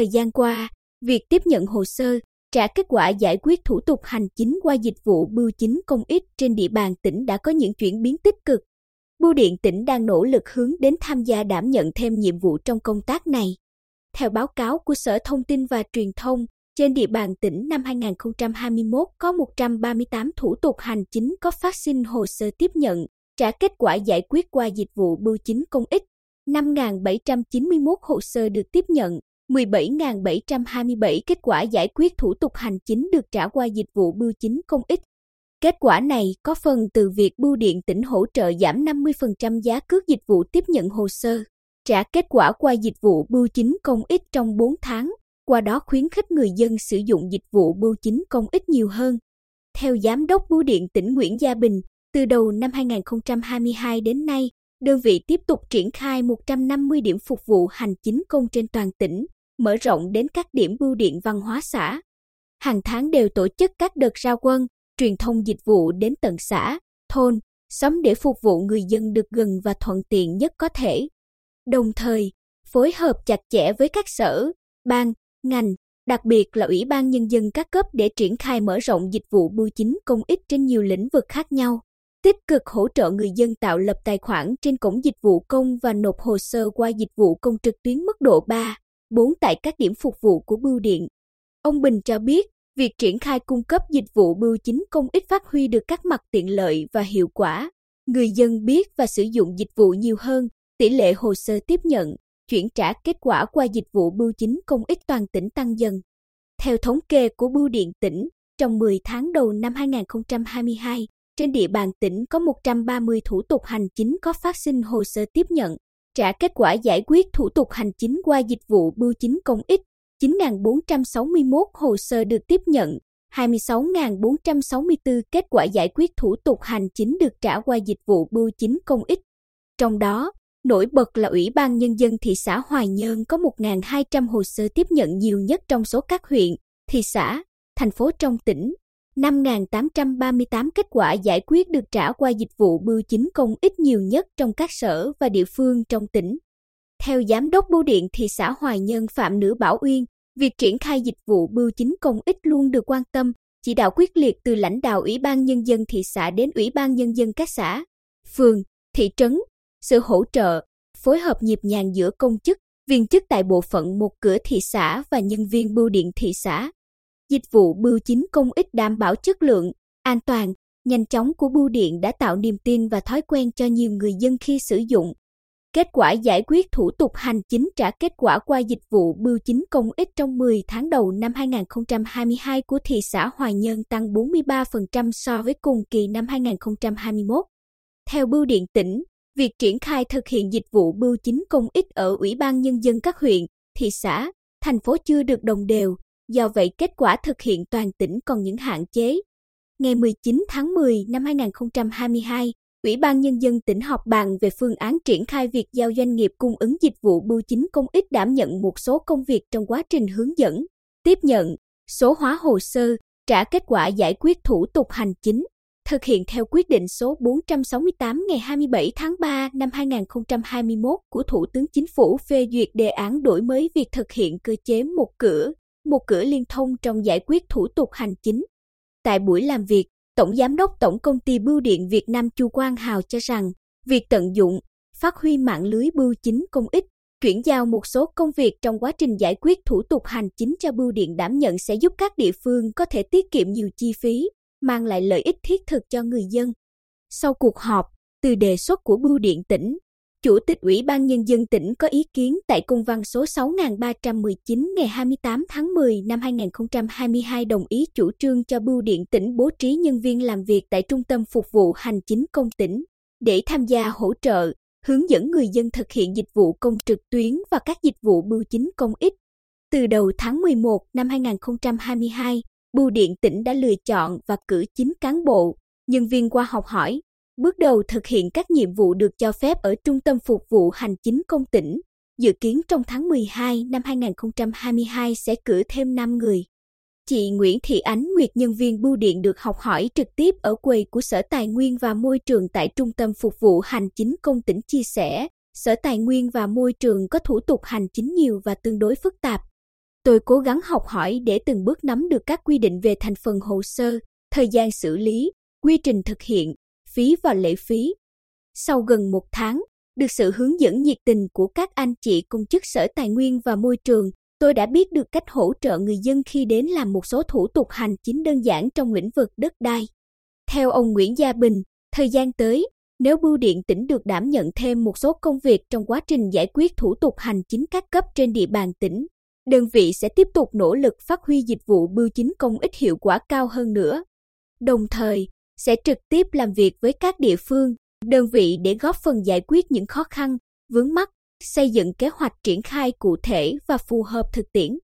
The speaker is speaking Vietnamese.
Thời gian qua, việc tiếp nhận hồ sơ, trả kết quả giải quyết thủ tục hành chính qua dịch vụ bưu chính công ích trên địa bàn tỉnh đã có những chuyển biến tích cực. Bưu điện tỉnh đang nỗ lực hướng đến tham gia đảm nhận thêm nhiệm vụ trong công tác này. Theo báo cáo của Sở Thông tin và Truyền thông, trên địa bàn tỉnh năm 2021 có 138 thủ tục hành chính có phát sinh hồ sơ tiếp nhận, trả kết quả giải quyết qua dịch vụ bưu chính công ích. 5.791 hồ sơ được tiếp nhận, 17.727 kết quả giải quyết thủ tục hành chính được trả qua dịch vụ bưu chính công ích. Kết quả này có phần từ việc bưu điện tỉnh hỗ trợ giảm 50% giá cước dịch vụ tiếp nhận hồ sơ, trả kết quả qua dịch vụ bưu chính công ích trong 4 tháng, qua đó khuyến khích người dân sử dụng dịch vụ bưu chính công ích nhiều hơn. Theo Giám đốc Bưu điện tỉnh Nguyễn Gia Bình, từ đầu năm 2022 đến nay, đơn vị tiếp tục triển khai 150 điểm phục vụ hành chính công trên toàn tỉnh, mở rộng đến các điểm bưu điện văn hóa xã. Hàng tháng đều tổ chức các đợt ra quân, truyền thông dịch vụ đến tận xã, thôn, xóm để phục vụ người dân được gần và thuận tiện nhất có thể. Đồng thời, phối hợp chặt chẽ với các sở, ban, ngành, đặc biệt là Ủy ban Nhân dân các cấp để triển khai mở rộng dịch vụ bưu chính công ích trên nhiều lĩnh vực khác nhau. Tích cực hỗ trợ người dân tạo lập tài khoản trên cổng dịch vụ công và nộp hồ sơ qua dịch vụ công trực tuyến mức độ 3, 4 tại các điểm phục vụ của bưu điện. Ông Bình cho biết, việc triển khai cung cấp dịch vụ bưu chính công ích phát huy được các mặt tiện lợi và hiệu quả. Người dân biết và sử dụng dịch vụ nhiều hơn, tỷ lệ hồ sơ tiếp nhận, chuyển trả kết quả qua dịch vụ bưu chính công ích toàn tỉnh tăng dần. Theo thống kê của Bưu điện tỉnh, trong 10 tháng đầu năm 2022, trên địa bàn tỉnh có 130 thủ tục hành chính có phát sinh hồ sơ tiếp nhận, trả kết quả giải quyết thủ tục hành chính qua dịch vụ bưu chính công ích, 9.461 hồ sơ được tiếp nhận, 26.464 kết quả giải quyết thủ tục hành chính được trả qua dịch vụ bưu chính công ích. Trong đó, nổi bật là Ủy ban Nhân dân thị xã Hoài Nhơn có 1.200 hồ sơ tiếp nhận nhiều nhất trong số các huyện, thị xã, thành phố trong tỉnh. 5.838 kết quả giải quyết được trả qua dịch vụ bưu chính công ích nhiều nhất trong các sở và địa phương trong tỉnh. Theo Giám đốc Bưu điện thị xã Hoài Nhân Phạm Nữ Bảo Uyên, việc triển khai dịch vụ bưu chính công ích luôn được quan tâm, chỉ đạo quyết liệt từ lãnh đạo Ủy ban Nhân dân thị xã đến Ủy ban Nhân dân các xã, phường, thị trấn, sự hỗ trợ, phối hợp nhịp nhàng giữa công chức, viên chức tại bộ phận một cửa thị xã và nhân viên bưu điện thị xã. Dịch vụ bưu chính công ích đảm bảo chất lượng, an toàn, nhanh chóng của bưu điện đã tạo niềm tin và thói quen cho nhiều người dân khi sử dụng. Kết quả giải quyết thủ tục hành chính trả kết quả qua dịch vụ bưu chính công ích trong 10 tháng đầu năm 2022 của thị xã Hoài Nhơn tăng 43% so với cùng kỳ năm 2021. Theo Bưu điện tỉnh, việc triển khai thực hiện dịch vụ bưu chính công ích ở Ủy ban Nhân dân các huyện, thị xã, thành phố chưa được đồng đều, do vậy kết quả thực hiện toàn tỉnh còn những hạn chế. Ngày 19 tháng 10 năm 2022, Ủy ban Nhân dân tỉnh họp bàn về phương án triển khai việc giao doanh nghiệp cung ứng dịch vụ bưu chính công ích đảm nhận một số công việc trong quá trình hướng dẫn, tiếp nhận, số hóa hồ sơ, trả kết quả giải quyết thủ tục hành chính, thực hiện theo quyết định số 468 ngày 27 tháng 3 năm 2021 của Thủ tướng Chính phủ phê duyệt đề án đổi mới việc thực hiện cơ chế một cửa, một cửa liên thông trong giải quyết thủ tục hành chính. Tại buổi làm việc, Tổng Giám đốc Tổng Công ty Bưu điện Việt Nam Chu Quang Hào cho rằng, việc tận dụng, phát huy mạng lưới bưu chính công ích, chuyển giao một số công việc trong quá trình giải quyết thủ tục hành chính cho bưu điện đảm nhận sẽ giúp các địa phương có thể tiết kiệm nhiều chi phí, mang lại lợi ích thiết thực cho người dân. Sau cuộc họp, từ đề xuất của Bưu điện tỉnh, Chủ tịch Ủy ban Nhân dân tỉnh có ý kiến tại công văn số 6319 ngày 28 tháng 10 năm 2022 đồng ý chủ trương cho Bưu điện tỉnh bố trí nhân viên làm việc tại Trung tâm Phục vụ Hành chính công tỉnh để tham gia hỗ trợ, hướng dẫn người dân thực hiện dịch vụ công trực tuyến và các dịch vụ bưu chính công ích. Từ đầu tháng 11 năm 2022, Bưu điện tỉnh đã lựa chọn và cử 9 cán bộ, nhân viên qua học hỏi, bước đầu thực hiện các nhiệm vụ được cho phép ở Trung tâm Phục vụ Hành chính công tỉnh. Dự kiến trong tháng 12 năm 2022 sẽ cử thêm 5 người. Chị Nguyễn Thị Ánh Nguyệt nhân viên bưu điện được học hỏi trực tiếp ở quầy của Sở Tài nguyên và Môi trường tại Trung tâm Phục vụ Hành chính công tỉnh chia sẻ, Sở Tài nguyên và Môi trường có thủ tục hành chính nhiều và tương đối phức tạp. Tôi cố gắng học hỏi để từng bước nắm được các quy định về thành phần hồ sơ, thời gian xử lý, quy trình thực hiện, phí và lệ phí. Sau gần một tháng, được sự hướng dẫn nhiệt tình của các anh chị công chức Sở Tài nguyên và Môi trường, tôi đã biết được cách hỗ trợ người dân khi đến làm một số thủ tục hành chính đơn giản trong lĩnh vực đất đai. Theo ông Nguyễn Gia Bình, thời gian tới, nếu Bưu điện tỉnh được đảm nhận thêm một số công việc trong quá trình giải quyết thủ tục hành chính các cấp trên địa bàn tỉnh, đơn vị sẽ tiếp tục nỗ lực phát huy dịch vụ bưu chính công ích hiệu quả cao hơn nữa. Đồng thời, sẽ trực tiếp làm việc với các địa phương, đơn vị để góp phần giải quyết những khó khăn, vướng mắc, xây dựng kế hoạch triển khai cụ thể và phù hợp thực tiễn.